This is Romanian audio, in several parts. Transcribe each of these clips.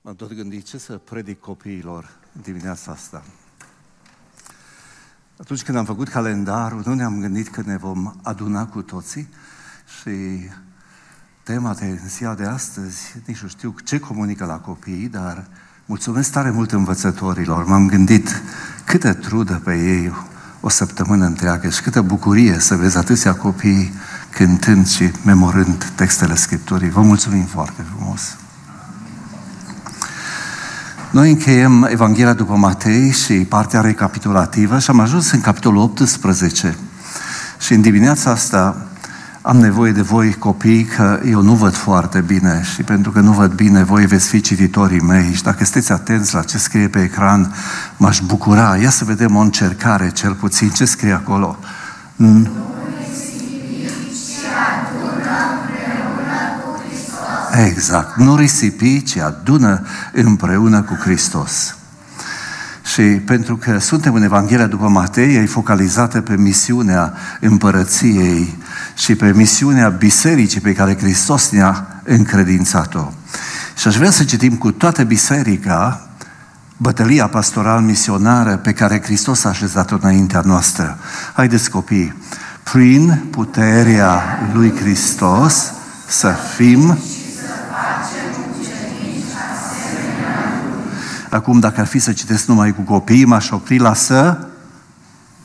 M-am tot gândit ce să predic copiilor dimineața asta. Atunci când am făcut calendarul, nu ne-am gândit că ne vom aduna cu toții și tema de ziua de astăzi, nici nu știu ce comunică la copii, dar mulțumesc tare mult învățătorilor. M-am gândit câtă trudă pe ei o săptămână întreagă și câtă bucurie să vezi atâția copii cântând și memorând textele Scripturii. Vă mulțumim foarte frumos! Noi încheiem Evanghelia după Matei și partea recapitulativă și am ajuns în capitolul 18. Și în dimineața asta am nevoie de voi copii că eu nu văd foarte bine și pentru că nu văd bine, voi veți fi cititorii mei și dacă sunteți atenți la ce scrie pe ecran, m-aș bucura. Ia să vedem o încercare, cel puțin, ce scrie acolo. Exact. Nu risipi, ci adună împreună cu Hristos. Și pentru că suntem în Evanghelia după Matei, e focalizată pe misiunea împărăției și pe misiunea bisericii pe care Hristos ne-a încredințat-o. Și aș vrea să citim cu toată biserica bătălia pastoral misionară pe care Hristos a așezat-o înaintea noastră. Haideți copii, prin puterea lui Hristos să fim Acum, dacă ar fi să citesc numai cu copiii, m-aș opri la să,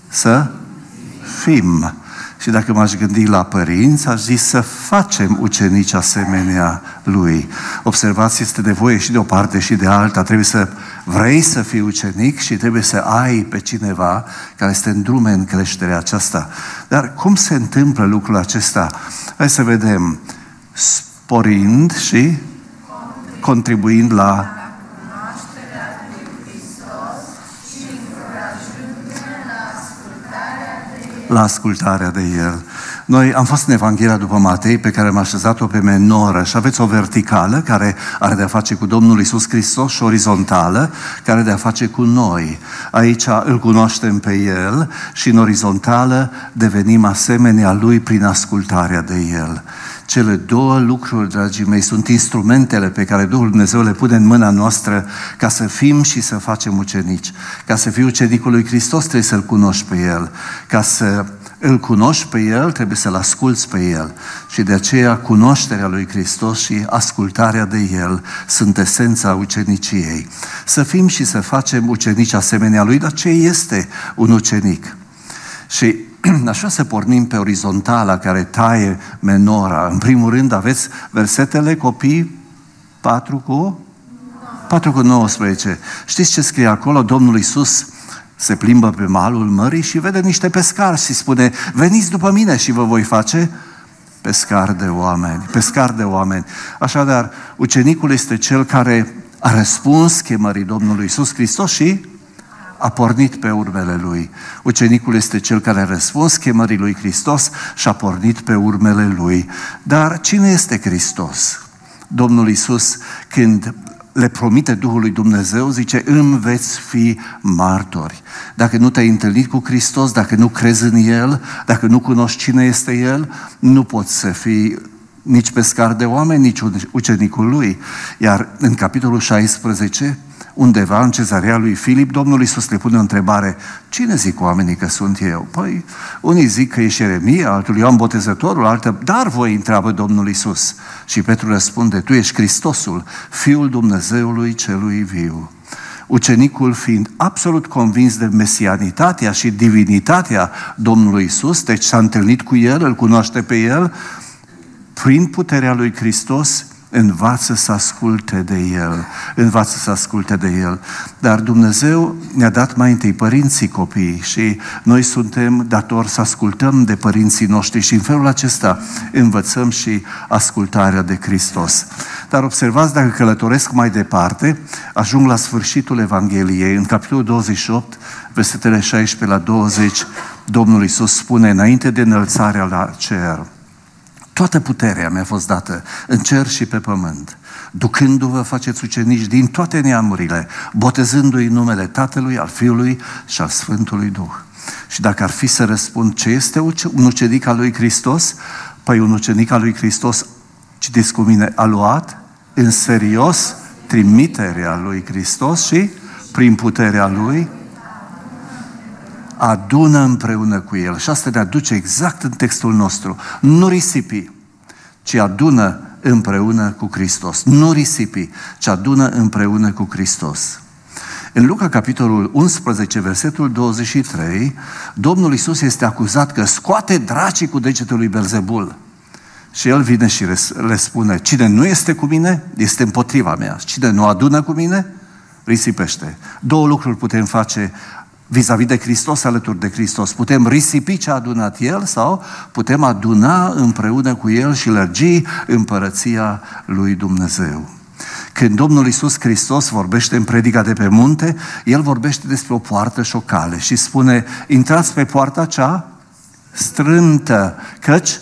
să fim. Și dacă m-aș gândi la părinți, aș zis să facem ucenici asemenea lui. Observați, este de voie și de o parte și de alta. Trebuie să vrei să fii ucenic și trebuie să ai pe cineva care este în drume în creșterea aceasta. Dar cum se întâmplă lucrul acesta? Hai să vedem. Sporind și contribuind la la ascultarea de El. Noi am fost în Evanghelia după Matei, pe care am așezat-o pe menoră și aveți o verticală care are de-a face cu Domnul Isus Hristos și orizontală care are de-a face cu noi. Aici îl cunoaștem pe El și în orizontală devenim asemenea Lui prin ascultarea de El. Cele două lucruri, dragii mei, sunt instrumentele pe care Duhul Dumnezeu le pune în mâna noastră ca să fim și să facem ucenici. Ca să fii ucenicul lui Hristos trebuie să-L cunoști pe El. Ca să îl cunoști pe El, trebuie să-L asculți pe El. Și de aceea cunoașterea lui Hristos și ascultarea de El sunt esența uceniciei. Să fim și să facem ucenici asemenea Lui, dar ce este un ucenic? Și aș vrea să pornim pe orizontala care taie menora. În primul rând aveți versetele copii 4 cu 4 cu 19. Știți ce scrie acolo? Domnul Iisus se plimbă pe malul mării și vede niște pescari și spune, veniți după mine și vă voi face pescar de oameni. Pescar de oameni. Așadar, ucenicul este cel care a răspuns chemării Domnului Iisus Hristos și a pornit pe urmele lui. Ucenicul este cel care a răspuns chemării lui Hristos și a pornit pe urmele lui. Dar cine este Hristos? Domnul Isus, când le promite Duhului Dumnezeu, zice, îmi veți fi martori. Dacă nu te-ai întâlnit cu Hristos, dacă nu crezi în El, dacă nu cunoști cine este El, nu poți să fii nici pescar de oameni, nici ucenicul lui. Iar în capitolul 16, undeva în cezarea lui Filip, Domnul Iisus le pune o întrebare, cine zic oamenii că sunt eu? Păi, unii zic că e Șeremia, altul Ioan Botezătorul, altă, dar voi întreabă Domnul Iisus. Și Petru răspunde, tu ești Hristosul, Fiul Dumnezeului celui viu. Ucenicul fiind absolut convins de mesianitatea și divinitatea Domnului Isus, deci s-a întâlnit cu El, îl cunoaște pe El, prin puterea lui Hristos, învață să asculte de El, învață să asculte de El. Dar Dumnezeu ne-a dat mai întâi părinții copiii și noi suntem datori să ascultăm de părinții noștri și în felul acesta învățăm și ascultarea de Hristos. Dar observați, dacă călătoresc mai departe, ajung la sfârșitul Evangheliei, în capitolul 28, versetele 16 la 20, Domnul Iisus spune, înainte de înălțarea la cer, Toată puterea mi-a fost dată în cer și pe pământ. Ducându-vă, faceți ucenici din toate neamurile, botezându-i numele Tatălui, al Fiului și al Sfântului Duh. Și dacă ar fi să răspund ce este un ucenic al lui Hristos, păi un ucenic al lui Hristos, citiți cu mine, a luat în serios trimiterea lui Hristos și prin puterea lui adună împreună cu el. Și asta ne aduce exact în textul nostru. Nu risipi, ci adună împreună cu Hristos. Nu risipi, ci adună împreună cu Hristos. În Luca, capitolul 11, versetul 23, Domnul Isus este acuzat că scoate dracii cu degetul lui Belzebul. Și el vine și le spune, cine nu este cu mine, este împotriva mea. Cine nu adună cu mine, risipește. Două lucruri putem face vis-a-vis de Hristos, alături de Hristos. Putem risipi ce a adunat El sau putem aduna împreună cu El și lărgi împărăția lui Dumnezeu. Când Domnul Isus Hristos vorbește în predica de pe munte, El vorbește despre o poartă și o cale și spune, intrați pe poarta cea strântă, căci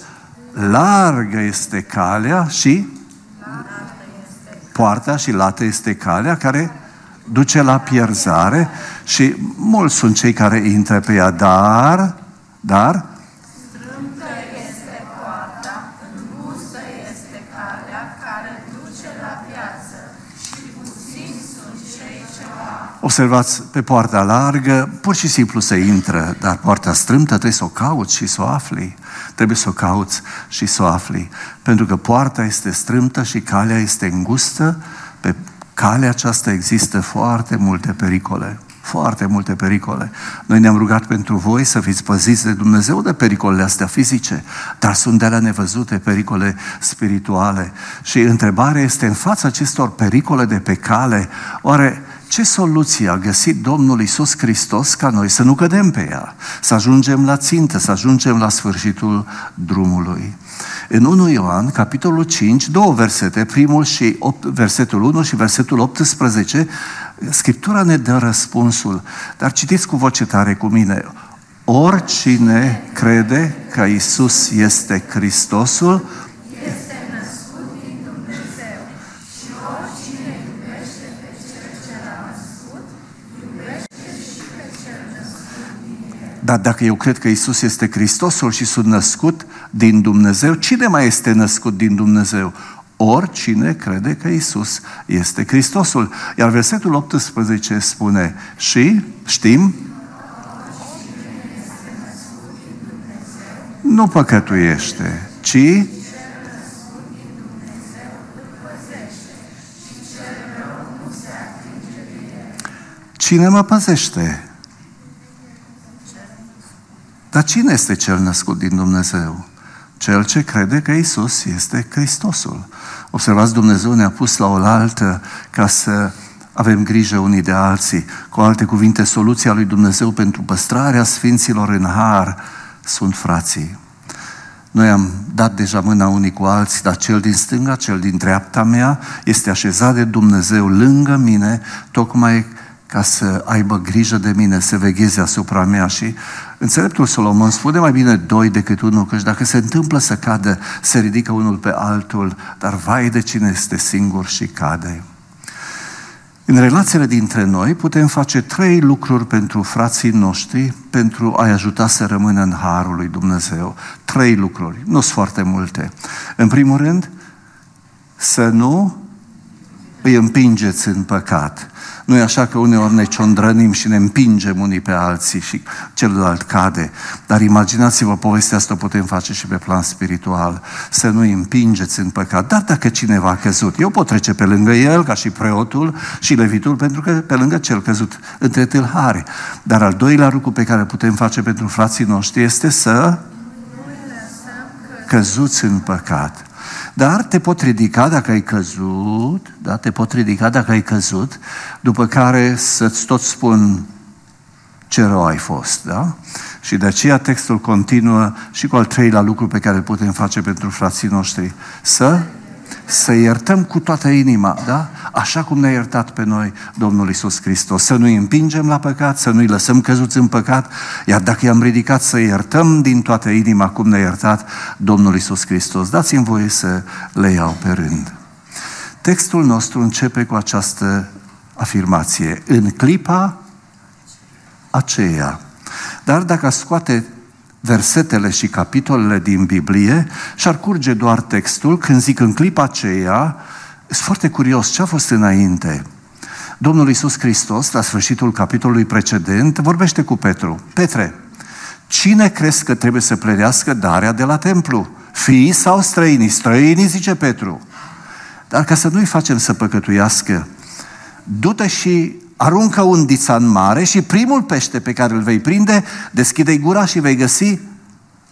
largă este calea și poarta și lată este calea care duce la pierzare și mulți sunt cei care intră pe ea, dar, dar, Observați, pe poarta largă, pur și simplu se intră, dar poarta strâmtă trebuie să o cauți și să o afli. Trebuie să o cauți și să o afli. Pentru că poarta este strâmtă și calea este îngustă, pe calea aceasta există foarte multe pericole. Foarte multe pericole. Noi ne-am rugat pentru voi să fiți păziți de Dumnezeu de pericolele astea fizice, dar sunt de la nevăzute pericole spirituale. Și întrebarea este, în fața acestor pericole de pe cale, oare ce soluție a găsit Domnul Isus Hristos ca noi să nu cădem pe ea, să ajungem la țintă, să ajungem la sfârșitul drumului? În 1 Ioan, capitolul 5, două versete, primul și 8, versetul 1 și versetul 18, Scriptura ne dă răspunsul, dar citiți cu voce tare cu mine. Oricine crede că Isus este Hristosul, Dar dacă eu cred că Isus este Hristosul și sunt născut din Dumnezeu, cine mai este născut din Dumnezeu? Oricine crede că Isus este Hristosul. Iar versetul 18 spune, și știm, nu păcătuiește, ci Cine mă păzește? Dar cine este cel născut din Dumnezeu? Cel ce crede că Isus este Hristosul. Observați, Dumnezeu ne-a pus la oaltă ca să avem grijă unii de alții. Cu alte cuvinte, soluția lui Dumnezeu pentru păstrarea sfinților în har sunt frații. Noi am dat deja mâna unii cu alții, dar cel din stânga, cel din dreapta mea, este așezat de Dumnezeu lângă mine, tocmai ca să aibă grijă de mine, să vegheze asupra mea și înțeleptul Solomon spune mai bine doi decât unul, căci dacă se întâmplă să cadă, se ridică unul pe altul, dar vai de cine este singur și cade. În relațiile dintre noi putem face trei lucruri pentru frații noștri pentru a-i ajuta să rămână în Harul lui Dumnezeu. Trei lucruri, nu sunt foarte multe. În primul rând, să nu îi împingeți în păcat. Nu e așa că uneori ne ciondrănim și ne împingem unii pe alții și celălalt cade. Dar imaginați-vă, povestea asta o putem face și pe plan spiritual. Să nu îi împingeți în păcat. Dar dacă cineva a căzut, eu pot trece pe lângă el, ca și preotul și levitul, pentru că pe lângă cel căzut între tâlhari. Dar al doilea lucru pe care putem face pentru frații noștri este să căzuți în păcat. Dar te pot ridica dacă ai căzut, da? te pot ridica dacă ai căzut, după care să-ți tot spun ce rău ai fost, da? Și de aceea textul continuă și cu al treilea lucru pe care îl putem face pentru frații noștri. Să să iertăm cu toată inima, da? Așa cum ne-a iertat pe noi Domnul Isus Hristos. Să nu-i împingem la păcat, să nu-i lăsăm căzuți în păcat, iar dacă i-am ridicat să iertăm din toată inima cum ne-a iertat Domnul Isus Hristos. Dați-mi voie să le iau pe rând. Textul nostru începe cu această afirmație. În clipa aceea. Dar dacă scoate versetele și capitolele din Biblie și ar curge doar textul când zic în clipa aceea, Sunt foarte curios ce a fost înainte. Domnul Iisus Hristos, la sfârșitul capitolului precedent, vorbește cu Petru. Petre, cine crezi că trebuie să plădească darea de la templu? Fii sau străinii? Străinii, zice Petru. Dar ca să nu-i facem să păcătuiască, du-te și aruncă undița în mare și primul pește pe care îl vei prinde, deschide-i gura și vei găsi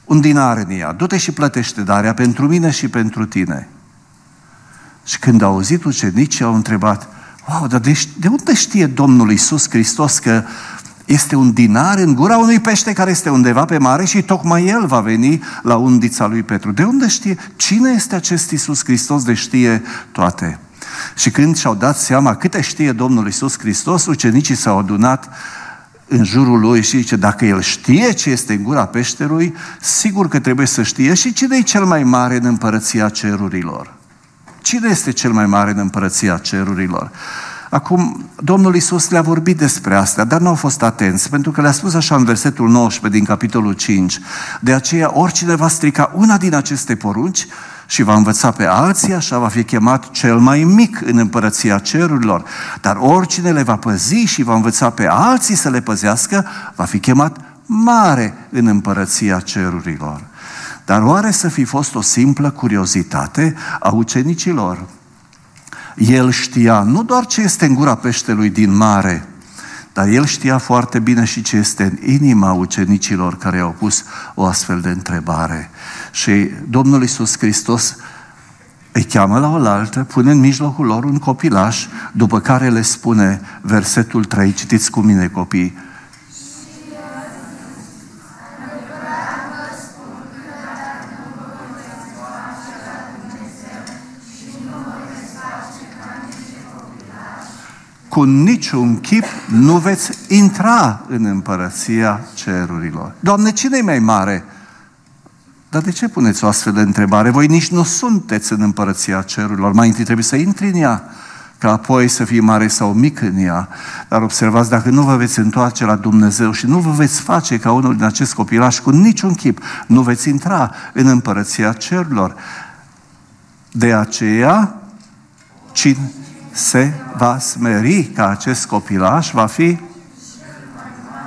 un dinar în ea. Du-te și plătește darea pentru mine și pentru tine. Și când au auzit ucenicii, au întrebat, wow, dar de, de unde știe Domnul Isus Hristos că este un dinar în gura unui pește care este undeva pe mare și tocmai el va veni la undița lui Petru. De unde știe? Cine este acest Isus Hristos de știe toate? Și când și-au dat seama câte știe Domnul Isus Hristos, ucenicii s-au adunat în jurul lui și zice, dacă el știe ce este în gura peșterui, sigur că trebuie să știe și cine e cel mai mare în împărăția cerurilor. Cine este cel mai mare în împărăția cerurilor? Acum, Domnul Isus le-a vorbit despre asta, dar nu au fost atenți, pentru că le-a spus așa în versetul 19 din capitolul 5. De aceea, oricine va strica una din aceste porunci și va învăța pe alții, așa va fi chemat cel mai mic în împărăția cerurilor. Dar oricine le va păzi și va învăța pe alții să le păzească, va fi chemat mare în împărăția cerurilor. Dar oare să fi fost o simplă curiozitate a ucenicilor? El știa nu doar ce este în gura peștelui din mare, dar el știa foarte bine și ce este în inima ucenicilor care au pus o astfel de întrebare. Și Domnul Iisus Hristos îi cheamă la oaltă, pune în mijlocul lor un copilaș, după care le spune versetul 3, citiți cu mine copii, cu niciun chip nu veți intra în împărăția cerurilor. Doamne, cine e mai mare? Dar de ce puneți o astfel de întrebare? Voi nici nu sunteți în împărăția cerurilor. Mai întâi trebuie să intri în ea, ca apoi să fii mare sau mic în ea. Dar observați, dacă nu vă veți întoarce la Dumnezeu și nu vă veți face ca unul din acest copilaș cu niciun chip, nu veți intra în împărăția cerurilor. De aceea, cine, se va smeri ca acest copilaș va fi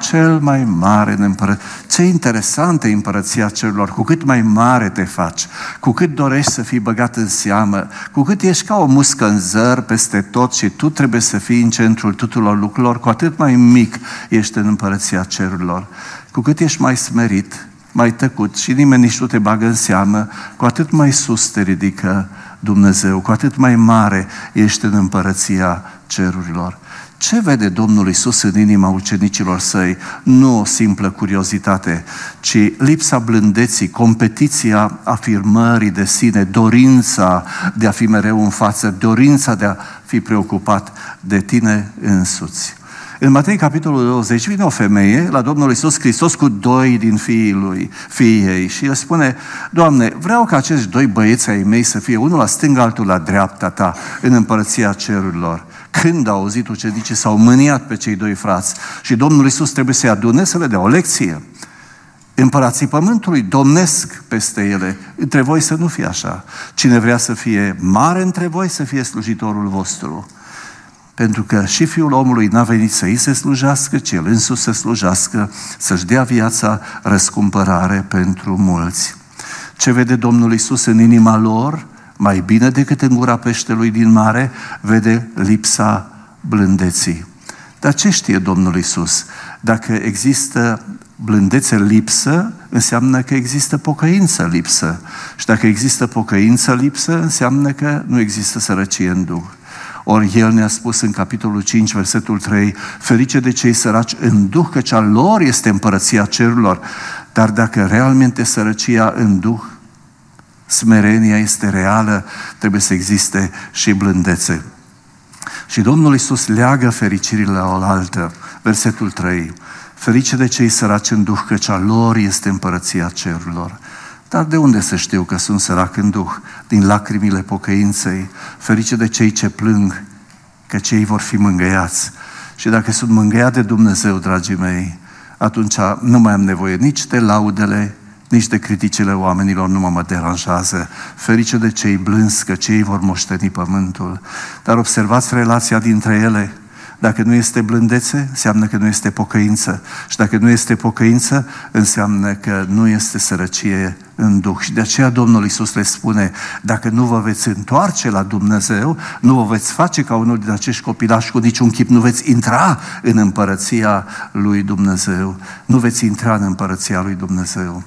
cel mai mare în împărăție. Ce interesantă e împărăția cerurilor. Cu cât mai mare te faci, cu cât dorești să fii băgat în seamă, cu cât ești ca o muscă în zăr peste tot și tu trebuie să fii în centrul tuturor lucrurilor, cu atât mai mic ești în împărăția cerurilor. Cu cât ești mai smerit, mai tăcut și nimeni nici nu te bagă în seamă, cu atât mai sus te ridică Dumnezeu, cu atât mai mare ești în împărăția cerurilor. Ce vede Domnul Isus în inima ucenicilor săi? Nu o simplă curiozitate, ci lipsa blândeții, competiția afirmării de sine, dorința de a fi mereu în față, dorința de a fi preocupat de tine însuți. În Matei, capitolul 20, vine o femeie la Domnul Isus Hristos cu doi din fiii lui, fiii ei și el spune, Doamne, vreau ca acești doi băieți ai mei să fie unul la stânga, altul la dreapta ta, în împărăția cerurilor. Când au auzit ucenicii, s-au mâniat pe cei doi frați și Domnul Isus trebuie să-i adune să le dea o lecție. Împărații pământului domnesc peste ele. Între voi să nu fie așa. Cine vrea să fie mare între voi, să fie slujitorul vostru. Pentru că și Fiul omului n-a venit să îi se slujească, ci El însuși să slujească, să-și dea viața răscumpărare pentru mulți. Ce vede Domnul Isus în inima lor, mai bine decât în gura peștelui din mare, vede lipsa blândeții. Dar ce știe Domnul Isus? Dacă există blândețe lipsă, înseamnă că există pocăință lipsă. Și dacă există pocăință lipsă, înseamnă că nu există sărăcie în Duh. Ori El ne-a spus în capitolul 5, versetul 3, ferice de cei săraci în Duh, că cea lor este împărăția cerurilor. Dar dacă realmente sărăcia în Duh, smerenia este reală, trebuie să existe și blândețe. Și Domnul Iisus leagă fericirile la oaltă. Versetul 3. Ferice de cei săraci în Duh, că cea lor este împărăția cerurilor. Dar de unde să știu că sunt sărac în Duh? Din lacrimile pocăinței, ferice de cei ce plâng, că cei vor fi mângăiați. Și dacă sunt mângăiat de Dumnezeu, dragii mei, atunci nu mai am nevoie nici de laudele, nici de criticile oamenilor nu mă deranjează. Ferice de cei blânzi, că cei vor moșteni pământul. Dar observați relația dintre ele. Dacă nu este blândețe, înseamnă că nu este pocăință. Și dacă nu este pocăință, înseamnă că nu este sărăcie în Duh. Și de aceea Domnul Iisus le spune, dacă nu vă veți întoarce la Dumnezeu, nu vă veți face ca unul din acești copilași cu niciun chip, nu veți intra în împărăția lui Dumnezeu. Nu veți intra în împărăția lui Dumnezeu.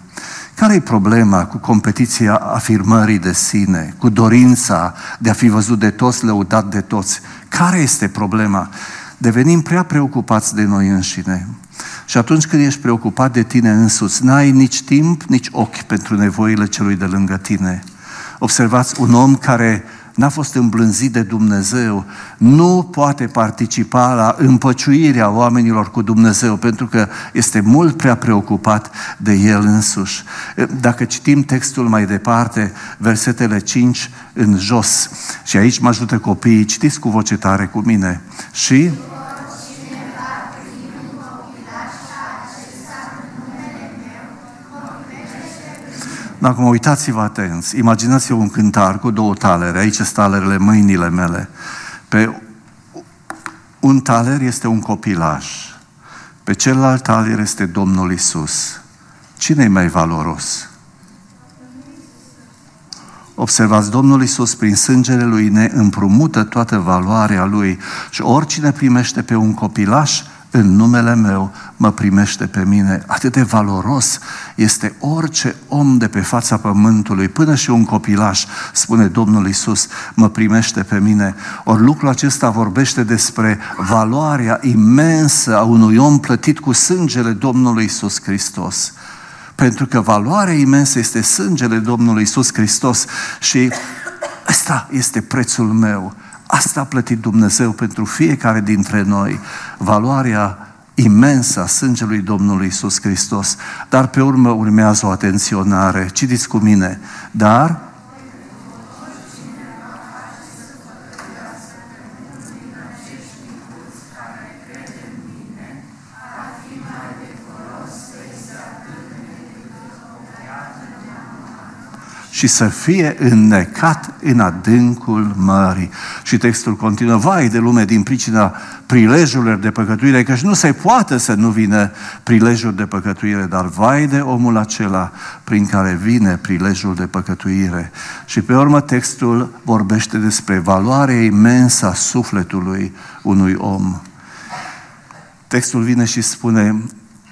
Care e problema cu competiția afirmării de sine, cu dorința de a fi văzut de toți, lăudat de toți? Care este problema? Devenim prea preocupați de noi înșine. Și atunci când ești preocupat de tine însuți, n-ai nici timp, nici ochi pentru nevoile celui de lângă tine. Observați, un om care n-a fost îmblânzit de Dumnezeu, nu poate participa la împăciuirea oamenilor cu Dumnezeu, pentru că este mult prea preocupat de el însuși. Dacă citim textul mai departe, versetele 5 în jos, și aici mă ajută copiii, citiți cu voce tare cu mine, și Acum uitați-vă atenți, imaginați-vă un cântar cu două talere, aici sunt talerele, mâinile mele. Pe un taler este un copilaj, pe celălalt taler este Domnul Isus. Cine e mai valoros? Observați, Domnul Isus prin sângele Lui ne împrumută toată valoarea Lui și oricine primește pe un copilaș, în numele meu mă primește pe mine. Atât de valoros este orice om de pe fața pământului, până și un copilaș, spune Domnul Isus, mă primește pe mine. Ori lucrul acesta vorbește despre valoarea imensă a unui om plătit cu sângele Domnului Isus Hristos. Pentru că valoarea imensă este sângele Domnului Isus Hristos și ăsta este prețul meu Asta a plătit Dumnezeu pentru fiecare dintre noi, valoarea imensă a sângelui Domnului Isus Hristos. Dar pe urmă urmează o atenționare. Citiți cu mine. Dar și să fie înnecat în adâncul mării. Și textul continuă, vai de lume din pricina prilejurilor de păcătuire, că nu se poate să nu vină prilejul de păcătuire, dar vai de omul acela prin care vine prilejul de păcătuire. Și pe urmă textul vorbește despre valoarea imensă a sufletului unui om. Textul vine și spune,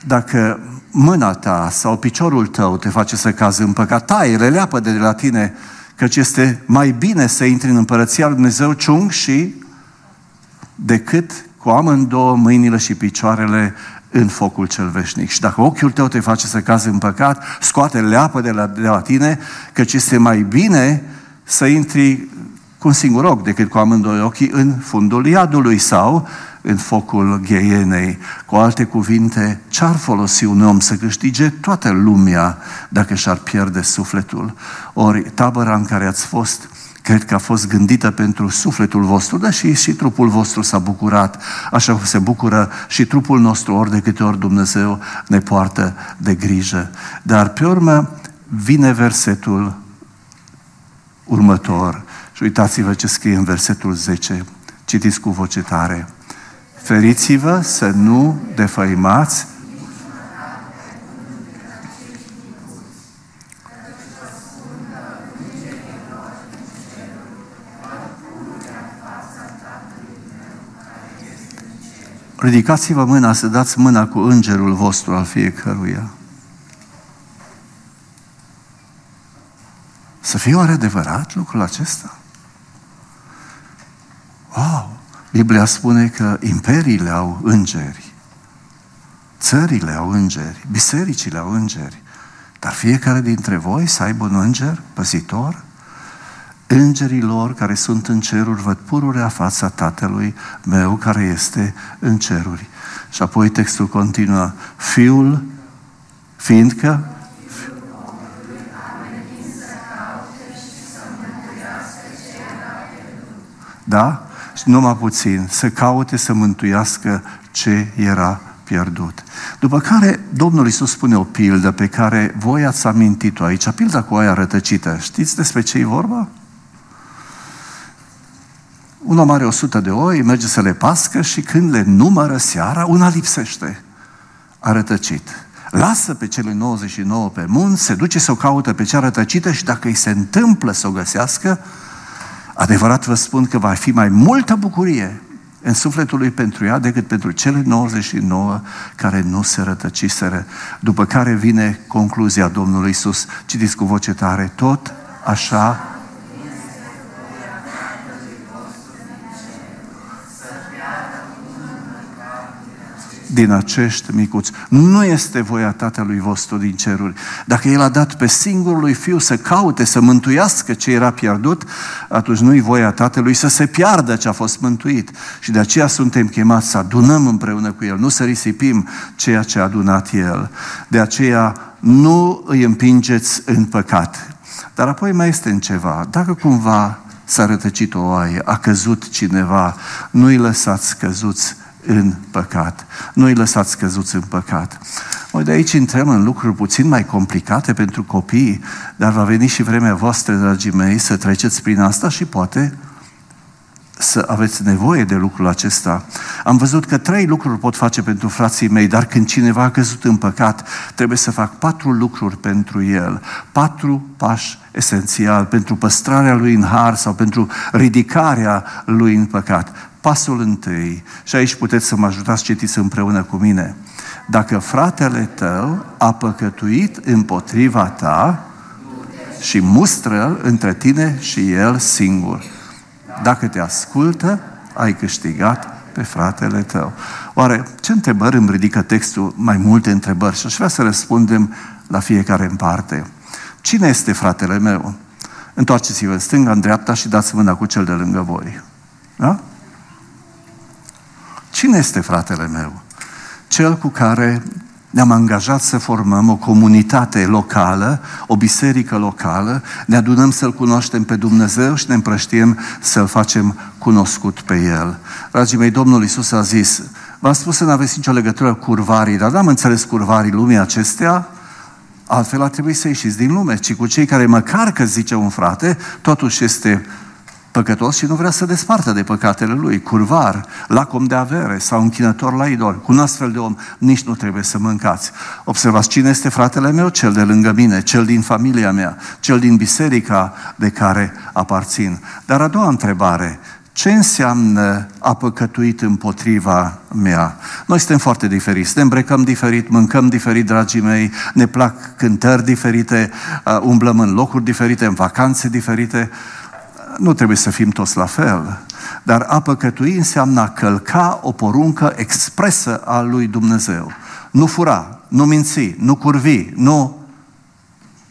dacă mâna ta sau piciorul tău te face să cazi în păcat, taie, releapă de la tine, căci este mai bine să intri în împărăția lui Dumnezeu ciung și decât cu amândouă mâinile și picioarele în focul cel veșnic. Și dacă ochiul tău te face să cazi în păcat, scoate leapă de la, de la tine, căci este mai bine să intri cu un singur ochi decât cu amândoi ochii în fundul iadului sau în focul gheienei. Cu alte cuvinte, ce-ar folosi un om să câștige toată lumea dacă și-ar pierde sufletul? Ori tabăra în care ați fost, cred că a fost gândită pentru sufletul vostru, dar și, și trupul vostru s-a bucurat, așa se bucură și trupul nostru ori de câte ori Dumnezeu ne poartă de grijă. Dar pe urmă vine versetul următor și uitați-vă ce scrie în versetul 10. Citiți cu voce tare. Feriți-vă să nu defăimați Ridicați-vă mâna să dați mâna cu îngerul vostru al fiecăruia. Să fie oare adevărat lucrul acesta? Wow! Biblia spune că imperiile au îngeri, țările au îngeri, bisericile au îngeri, dar fiecare dintre voi să aibă un înger păzitor? Îngerii lor care sunt în ceruri văd pururea fața Tatălui meu care este în ceruri. Și apoi textul continuă, Fiul, fiindcă Da? Și numai puțin, să caute să mântuiască ce era pierdut. După care Domnul Iisus spune o pildă pe care voi ați amintit-o aici, pilda cu aia rătăcită. Știți despre ce e vorba? Un om are 100 de oi, merge să le pască și când le numără seara, una lipsește. A rătăcit. Lasă pe cele 99 pe munți, se duce să o caută pe cea rătăcită și dacă îi se întâmplă să o găsească, adevărat vă spun că va fi mai multă bucurie în sufletul lui pentru ea decât pentru cele 99 care nu se rătăciseră. După care vine concluzia Domnului Isus, citiți cu voce tare, tot așa din acești micuți. Nu este voia Tatălui vostru din ceruri. Dacă El a dat pe singurul lui Fiu să caute, să mântuiască ce era pierdut, atunci nu-i voia Tatălui să se piardă ce a fost mântuit. Și de aceea suntem chemați să adunăm împreună cu El, nu să risipim ceea ce a adunat El. De aceea nu îi împingeți în păcat. Dar apoi mai este în ceva. Dacă cumva s-a rătăcit o oaie, a căzut cineva, nu-i lăsați căzuți în păcat. Nu îi lăsați căzuți în păcat. Noi de aici intrăm în lucruri puțin mai complicate pentru copii, dar va veni și vremea voastră, dragii mei, să treceți prin asta și poate să aveți nevoie de lucrul acesta. Am văzut că trei lucruri pot face pentru frații mei, dar când cineva a căzut în păcat, trebuie să fac patru lucruri pentru el. Patru pași esențial pentru păstrarea lui în har sau pentru ridicarea lui în păcat. Pasul întâi, și aici puteți să mă ajutați, citiți împreună cu mine. Dacă fratele tău a păcătuit împotriva ta și mustră între tine și el singur. Dacă te ascultă, ai câștigat pe fratele tău. Oare ce întrebări îmi ridică textul? Mai multe întrebări și aș vrea să răspundem la fiecare în parte. Cine este fratele meu? Întoarceți-vă în stânga, în dreapta și dați mâna cu cel de lângă voi. Da? Cine este fratele meu? Cel cu care ne-am angajat să formăm o comunitate locală, o biserică locală, ne adunăm să-L cunoaștem pe Dumnezeu și ne împrăștiem să-L facem cunoscut pe El. Dragii mei, Domnul Iisus a zis, v-am spus să nu aveți nicio legătură cu curvarii, dar n-am înțeles curvarii lumii acestea, altfel ar trebui să ieșiți din lume, ci cu cei care măcar că zice un frate, totuși este păcătos și nu vrea să despartă de păcatele lui, curvar, lacom de avere sau închinător la idol. Cu un astfel de om nici nu trebuie să mâncați. Observați cine este fratele meu, cel de lângă mine, cel din familia mea, cel din biserica de care aparțin. Dar a doua întrebare, ce înseamnă a păcătuit împotriva mea? Noi suntem foarte diferiți, ne îmbrăcăm diferit, mâncăm diferit, dragii mei, ne plac cântări diferite, uh, umblăm în locuri diferite, în vacanțe diferite nu trebuie să fim toți la fel, dar a păcătui înseamnă a călca o poruncă expresă a lui Dumnezeu. Nu fura, nu minți, nu curvi, nu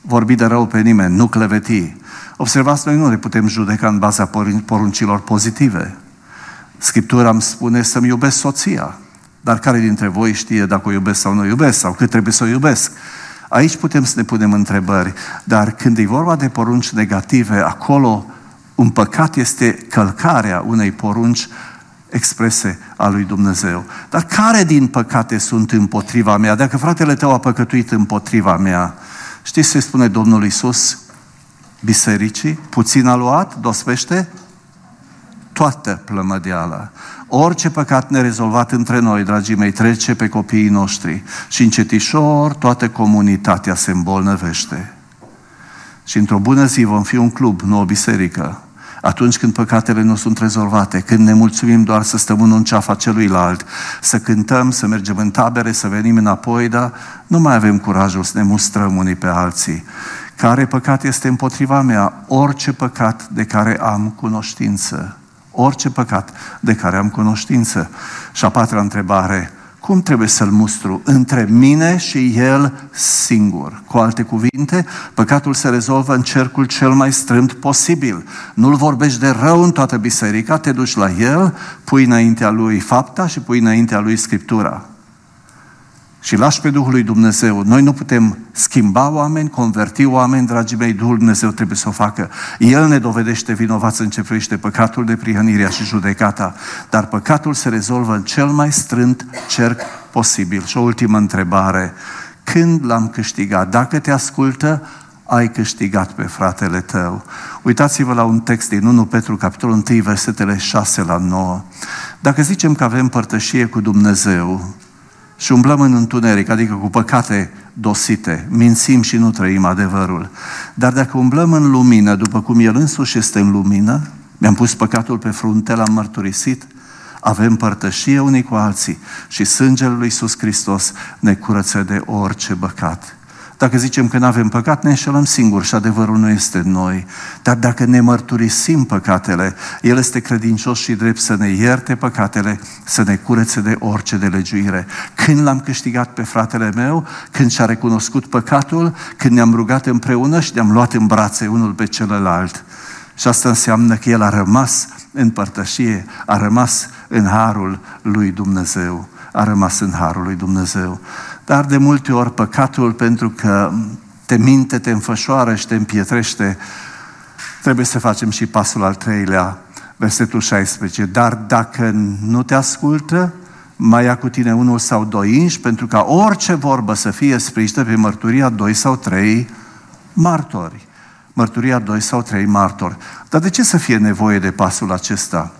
vorbi de rău pe nimeni, nu cleveti. Observați, noi nu ne putem judeca în baza poruncilor pozitive. Scriptura îmi spune să-mi iubesc soția, dar care dintre voi știe dacă o iubesc sau nu o iubesc, sau cât trebuie să o iubesc? Aici putem să ne punem întrebări, dar când e vorba de porunci negative, acolo un păcat este călcarea unei porunci exprese a lui Dumnezeu. Dar care din păcate sunt împotriva mea? Dacă fratele tău a păcătuit împotriva mea, știți ce spune Domnul Isus? Bisericii, puțin a luat, dospește toată plămădeala. Orice păcat nerezolvat între noi, dragii mei, trece pe copiii noștri și încetișor toată comunitatea se îmbolnăvește. Și într-o bună zi vom fi un club, nu o biserică. Atunci când păcatele nu sunt rezolvate, când ne mulțumim doar să stăm în ceafa celuilalt, să cântăm, să mergem în tabere, să venim înapoi, dar nu mai avem curajul să ne mustrăm unii pe alții. Care păcat este împotriva mea? Orice păcat de care am cunoștință. Orice păcat de care am cunoștință. Și a patra întrebare, cum trebuie să-l mustru? Între mine și el singur. Cu alte cuvinte, păcatul se rezolvă în cercul cel mai strâmt posibil. Nu-l vorbești de rău în toată biserica, te duci la el, pui înaintea lui fapta și pui înaintea lui scriptura. Și lași pe Duhul lui Dumnezeu. Noi nu putem schimba oameni, converti oameni, dragii mei, Duhul Dumnezeu trebuie să o facă. El ne dovedește vinovați în ce privește păcatul de prihănirea și judecata, dar păcatul se rezolvă în cel mai strânt cerc posibil. Și o ultimă întrebare. Când l-am câștigat? Dacă te ascultă, ai câștigat pe fratele tău. Uitați-vă la un text din 1 Petru, capitolul 1, versetele 6 la 9. Dacă zicem că avem părtășie cu Dumnezeu, și umblăm în întuneric, adică cu păcate dosite, mințim și nu trăim adevărul. Dar dacă umblăm în lumină, după cum El însuși este în lumină, mi-am pus păcatul pe frunte, l-am mărturisit, avem părtășie unii cu alții și sângele lui Iisus Hristos ne curăță de orice păcat. Dacă zicem că nu avem păcat, ne înșelăm singuri și adevărul nu este în noi. Dar dacă ne mărturisim păcatele, El este credincios și drept să ne ierte păcatele, să ne curețe de orice de legiuire. Când l-am câștigat pe fratele meu, când și-a recunoscut păcatul, când ne-am rugat împreună și ne-am luat în brațe unul pe celălalt. Și asta înseamnă că El a rămas în părtășie, a rămas în harul lui Dumnezeu. A rămas în harul lui Dumnezeu. Dar de multe ori păcatul, pentru că te minte, te înfășoară și te împietrește, trebuie să facem și pasul al treilea, versetul 16. Dar dacă nu te ascultă, mai ia cu tine unul sau doi inși, pentru ca orice vorbă să fie sprijinită pe mărturia doi sau trei martori. Mărturia doi sau trei martori. Dar de ce să fie nevoie de pasul acesta?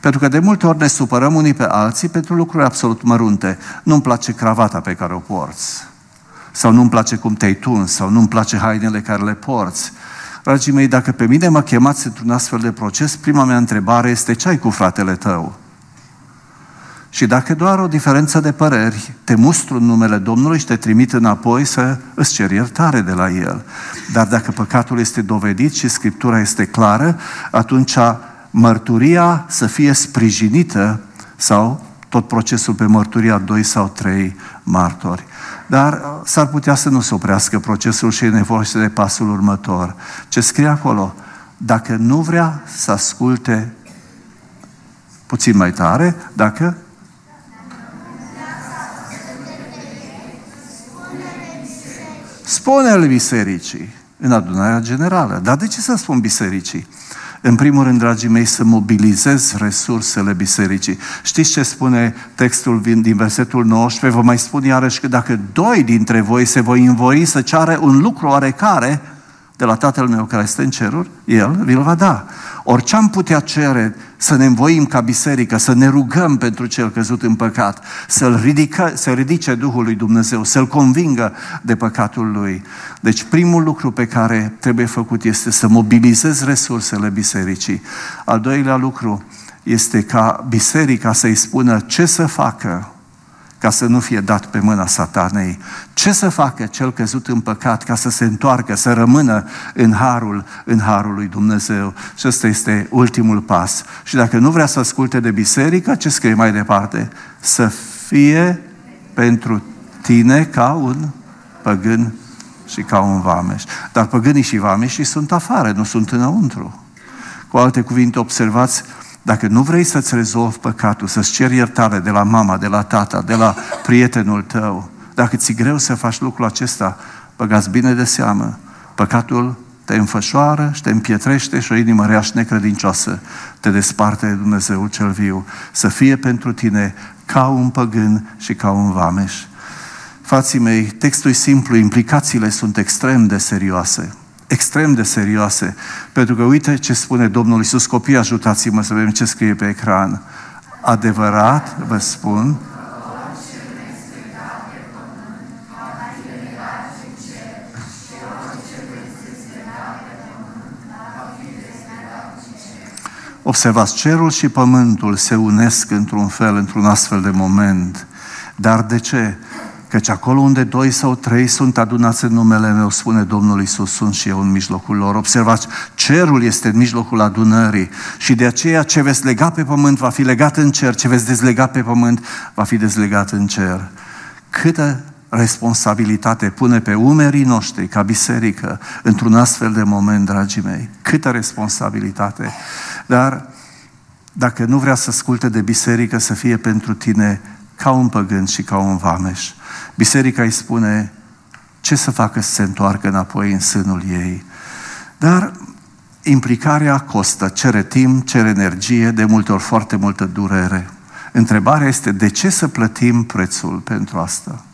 Pentru că de multe ori ne supărăm unii pe alții pentru lucruri absolut mărunte. Nu-mi place cravata pe care o porți. Sau nu-mi place cum te-ai tuns. Sau nu-mi place hainele care le porți. Dragii mei, dacă pe mine mă chemați într-un astfel de proces, prima mea întrebare este ce ai cu fratele tău? Și dacă doar o diferență de păreri, te mustru în numele Domnului și te trimit înapoi să îți ceri iertare de la El. Dar dacă păcatul este dovedit și Scriptura este clară, atunci mărturia să fie sprijinită sau tot procesul pe mărturia doi sau trei martori. Dar uh, s-ar putea să nu se oprească procesul și e nevoie de pasul următor. Ce scrie acolo? Dacă nu vrea să asculte puțin mai tare, dacă Spune-le bisericii în adunarea generală. Dar de ce să spun bisericii? În primul rând, dragii mei, să mobilizez resursele bisericii. Știți ce spune textul din versetul 19? Vă mai spun iarăși că dacă doi dintre voi se voi învoi să ceară un lucru oarecare de la Tatăl meu care este în ceruri, El vi-l va da. Orice am putea cere să ne învoim ca biserică, să ne rugăm pentru cel căzut în păcat, să-l ridică, să ridice Duhul lui Dumnezeu, să-l convingă de păcatul lui. Deci primul lucru pe care trebuie făcut este să mobilizez resursele bisericii. Al doilea lucru este ca biserica să-i spună ce să facă ca să nu fie dat pe mâna satanei. Ce să facă cel căzut în păcat ca să se întoarcă, să rămână în harul, în harul lui Dumnezeu? Și ăsta este ultimul pas. Și dacă nu vrea să asculte de biserică, ce scrie mai departe? Să fie pentru tine ca un păgân și ca un vameș. Dar păgânii și vameșii sunt afară, nu sunt înăuntru. Cu alte cuvinte, observați dacă nu vrei să-ți rezolvi păcatul, să-ți ceri iertare de la mama, de la tata, de la prietenul tău, dacă ți-e greu să faci lucrul acesta, băgați bine de seamă. Păcatul te înfășoară și te împietrește și o inimă rea și necredincioasă te desparte de Dumnezeu cel viu. Să fie pentru tine ca un păgân și ca un vameș. Fații mei, textul e simplu, implicațiile sunt extrem de serioase extrem de serioase. Pentru că uite ce spune Domnul Iisus, copii, ajutați-mă să vedem ce scrie pe ecran. Adevărat, vă spun, Observați, cerul și pământul se unesc într-un fel, într-un astfel de moment. Dar de ce? Căci acolo unde doi sau trei sunt adunați în numele meu, spune Domnul Isus, sunt și eu în mijlocul lor. Observați, cerul este în mijlocul adunării și de aceea ce veți lega pe pământ va fi legat în cer, ce veți dezlega pe pământ va fi dezlegat în cer. Câtă responsabilitate pune pe umerii noștri ca biserică într-un astfel de moment, dragii mei. Câtă responsabilitate. Dar dacă nu vrea să asculte de biserică, să fie pentru tine ca un păgân și ca un vameș. Biserica îi spune ce să facă să se întoarcă înapoi în sânul ei. Dar implicarea costă, cere timp, cere energie, de multe ori foarte multă durere. Întrebarea este de ce să plătim prețul pentru asta?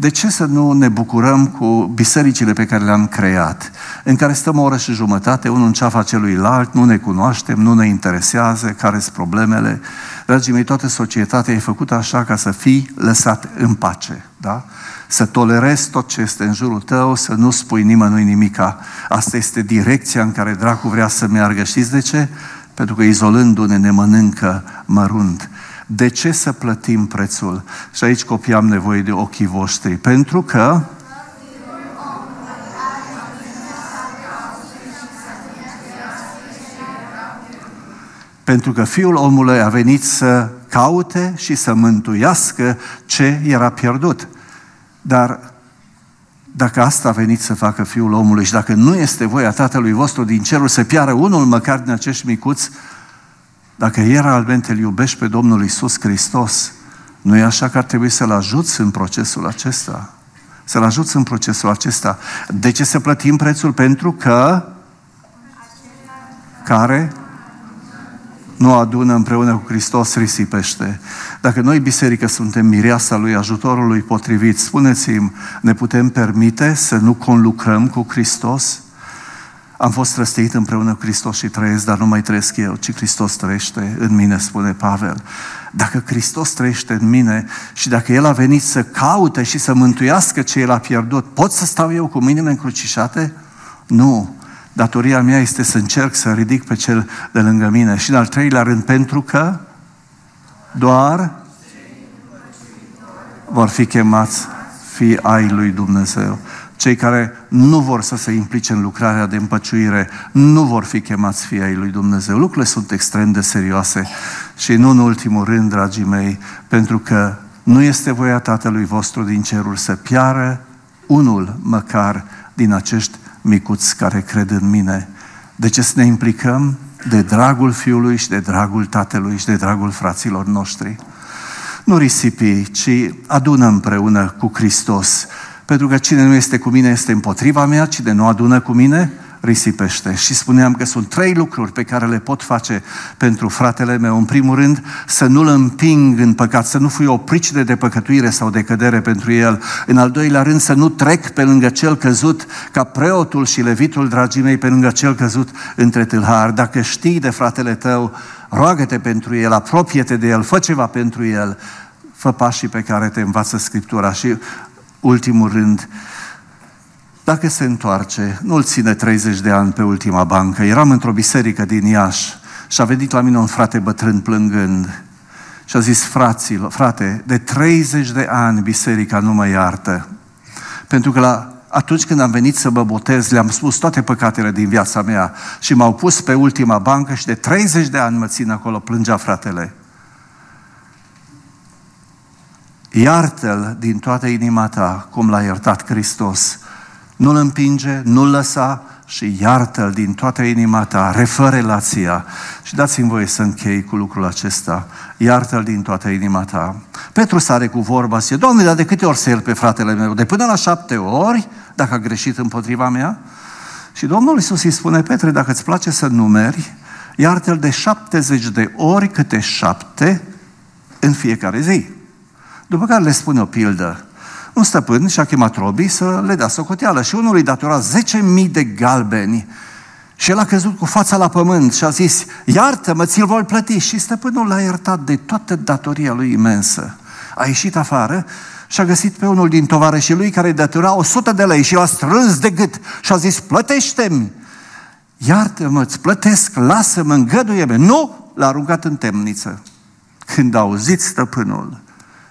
De ce să nu ne bucurăm cu bisericile pe care le-am creat, în care stăm o oră și jumătate, unul în ceafa celuilalt, nu ne cunoaștem, nu ne interesează care sunt problemele. Dragii mei, toată societatea e făcută așa ca să fii lăsat în pace, da? Să tolerezi tot ce este în jurul tău, să nu spui nimănui nimica. Asta este direcția în care dracu vrea să meargă. Știți de ce? Pentru că izolându-ne ne mănâncă mărunt. De ce să plătim prețul? Și aici copii am nevoie de ochii voștri. Pentru că pentru că Fiul omului a venit să caute și să mântuiască ce era pierdut. Dar dacă asta a venit să facă Fiul omului și dacă nu este voia Tatălui vostru din cerul să piară unul măcar din acești micuți, dacă el realmente îl iubești pe Domnul Isus Hristos, nu e așa că ar trebui să-l ajuți în procesul acesta? Să-l ajuți în procesul acesta. De ce să plătim prețul? Pentru că care nu adună împreună cu Hristos risipește. Dacă noi, biserică, suntem mireasa lui ajutorului potrivit, spuneți-mi, ne putem permite să nu conlucrăm cu Hristos? Am fost răsteit împreună cu Hristos și trăiesc, dar nu mai trăiesc eu, ci Hristos trăiește în mine, spune Pavel. Dacă Hristos trăiește în mine și dacă El a venit să caute și să mântuiască ce El a pierdut, pot să stau eu cu mâinile încrucișate? Nu. Datoria mea este să încerc să ridic pe cel de lângă mine. Și în al treilea rând, pentru că doar vor fi chemați fii ai lui Dumnezeu. Cei care nu vor să se implice în lucrarea de împăciuire nu vor fi chemați fii ai lui Dumnezeu. Lucrurile sunt extrem de serioase și nu în ultimul rând, dragii mei, pentru că nu este voia Tatălui vostru din cerul să piară unul măcar din acești micuți care cred în mine. De ce să ne implicăm? De dragul Fiului și de dragul Tatălui și de dragul fraților noștri. Nu risipi, ci adună împreună cu Hristos. Pentru că cine nu este cu mine este împotriva mea, cine nu adună cu mine risipește. Și spuneam că sunt trei lucruri pe care le pot face pentru fratele meu. În primul rând, să nu-l împing în păcat, să nu fui o pricină de păcătuire sau de cădere pentru el. În al doilea rând, să nu trec pe lângă cel căzut, ca preotul și levitul, dragii mei, pe lângă cel căzut între tâlhari. Dacă știi de fratele tău, roagă-te pentru el, apropie-te de el, fă ceva pentru el, fă pașii pe care te învață Scriptura. Și ultimul rând, dacă se întoarce, nu-l ține 30 de ani pe ultima bancă. Eram într-o biserică din Iași și a venit la mine un frate bătrân plângând și a zis, fraților, frate, de 30 de ani biserica nu mă iartă. Pentru că la, atunci când am venit să mă botez, le-am spus toate păcatele din viața mea și m-au pus pe ultima bancă și de 30 de ani mă țin acolo, plângea fratele. Iartă-l din toată inima ta, cum l-a iertat Hristos nu-l împinge, nu-l lăsa și iartă-l din toată inima ta, refă relația. Și dați-mi voie să închei cu lucrul acesta. Iartă-l din toată inima ta. Petru sare cu vorba, zice, Doamne, dar de câte ori să pe fratele meu? De până la șapte ori, dacă a greșit împotriva mea? Și Domnul Iisus îi spune, Petre, dacă îți place să numeri, iartă-l de 70 de ori câte șapte în fiecare zi. După care le spune o pildă un stăpân și-a chemat robii să le dea socoteală și unul îi datora 10.000 de galbeni și el a căzut cu fața la pământ și a zis, iartă-mă, ți-l voi plăti. Și stăpânul l-a iertat de toată datoria lui imensă. A ieșit afară și a găsit pe unul din tovarășii lui care îi datora 100 de lei și l-a strâns de gât și a zis, plătește-mi! Iartă-mă, îți plătesc, lasă-mă, îngăduie-mă. Nu! L-a aruncat în temniță. Când a auzit stăpânul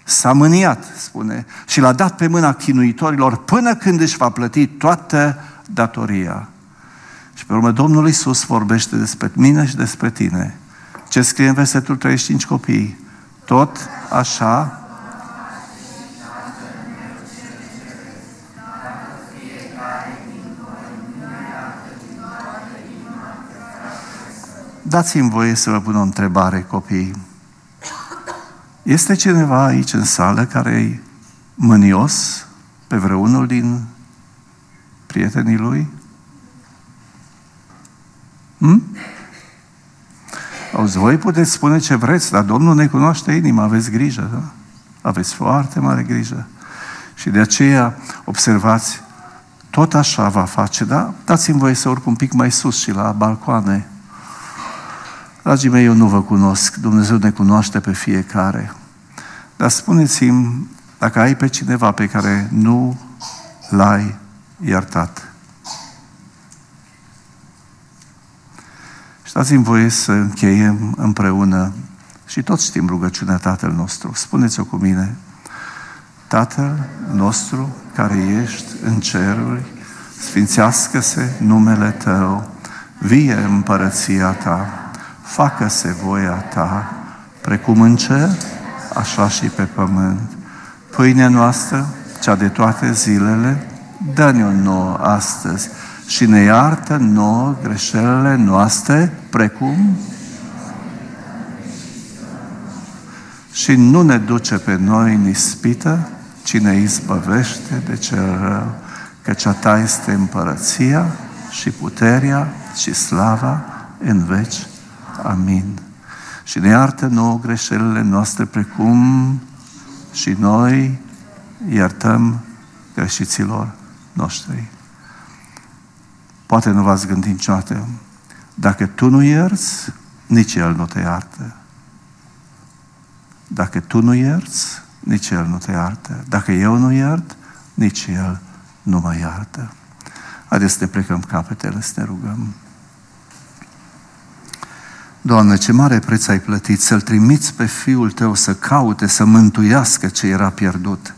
S-a mâniat, spune, și l-a dat pe mâna chinuitorilor până când își va plăti toată datoria. Și pe urmă Domnul Iisus vorbește despre mine și despre tine. Ce scrie în versetul 35 copii? Tot așa Dați-mi voie să vă pun o întrebare, copii. Este cineva aici în sală care e mânios pe vreunul din prietenii lui? Hm? Auzi, voi puteți spune ce vreți, dar Domnul ne cunoaște inima, aveți grijă, da? Aveți foarte mare grijă. Și de aceea, observați, tot așa va face, da? Dați-mi voie să urc un pic mai sus și la balcoane. Dragii mei, eu nu vă cunosc, Dumnezeu ne cunoaște pe fiecare. Dar spuneți-mi, dacă ai pe cineva pe care nu l-ai iertat. Și dați-mi voie să încheiem împreună și toți știm rugăciunea Tatăl nostru. Spuneți-o cu mine. Tatăl nostru care ești în ceruri, sfințească-se numele Tău, vie împărăția Ta, facă-se voia Ta, precum în cer, așa și pe pământ. Pâinea noastră, cea de toate zilele, dă-ne-o nouă astăzi și ne iartă nouă greșelile noastre, precum și nu ne duce pe noi în ispită, ci ne izbăvește de cel rău, căci a ta este împărăția și puterea și slava în veci. Amin. Și ne iartă nouă greșelile noastre precum și noi iertăm greșiților noștri. Poate nu v-ați gândit niciodată, dacă tu nu ierți, nici El nu te iartă. Dacă tu nu ierți, nici El nu te iartă. Dacă eu nu iert, nici El nu mă iartă. Haideți să ne plecăm capetele, să ne rugăm. Doamne, ce mare preț ai plătit să-L trimiți pe Fiul Tău să caute, să mântuiască ce era pierdut.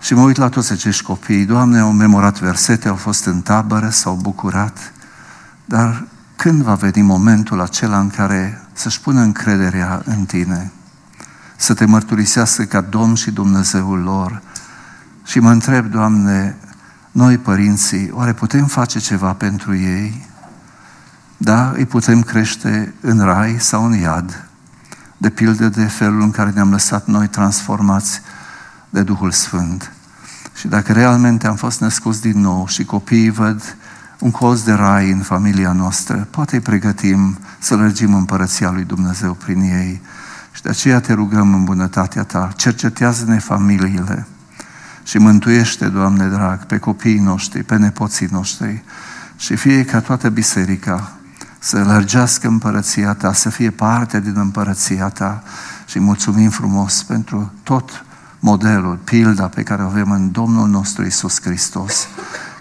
Și mă uit la toți acești copii. Doamne, au memorat versete, au fost în tabără, s-au bucurat. Dar când va veni momentul acela în care să-și pună încrederea în Tine? Să te mărturisească ca Domn și Dumnezeul lor? Și mă întreb, Doamne, noi părinții, oare putem face ceva pentru ei? Da, îi putem crește în rai sau în iad, de pildă de felul în care ne-am lăsat noi transformați de Duhul Sfânt. Și dacă realmente am fost născuți din nou și copiii văd un coz de rai în familia noastră, poate îi pregătim să lărgim împărăția lui Dumnezeu prin ei. Și de aceea te rugăm în bunătatea ta, cercetează-ne familiile și mântuiește, Doamne drag, pe copiii noștri, pe nepoții noștri și fie ca toată biserica să lărgească împărăția ta, să fie parte din împărăția ta și mulțumim frumos pentru tot modelul, pilda pe care o avem în Domnul nostru Isus Hristos,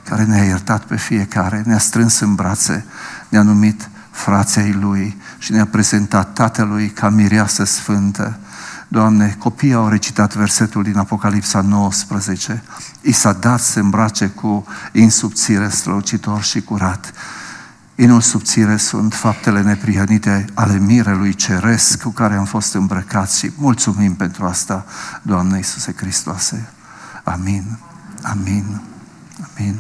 care ne-a iertat pe fiecare, ne-a strâns în brațe, ne-a numit frații Lui și ne-a prezentat Tatălui ca mireasă sfântă. Doamne, copiii au recitat versetul din Apocalipsa 19. I s-a dat să îmbrace cu insubțire strălucitor și curat. Inul subțire sunt faptele neprihănite ale mirelui ceresc cu care am fost îmbrăcați și mulțumim pentru asta, Doamne Iisuse Hristoase. Amin. Amin. Amin.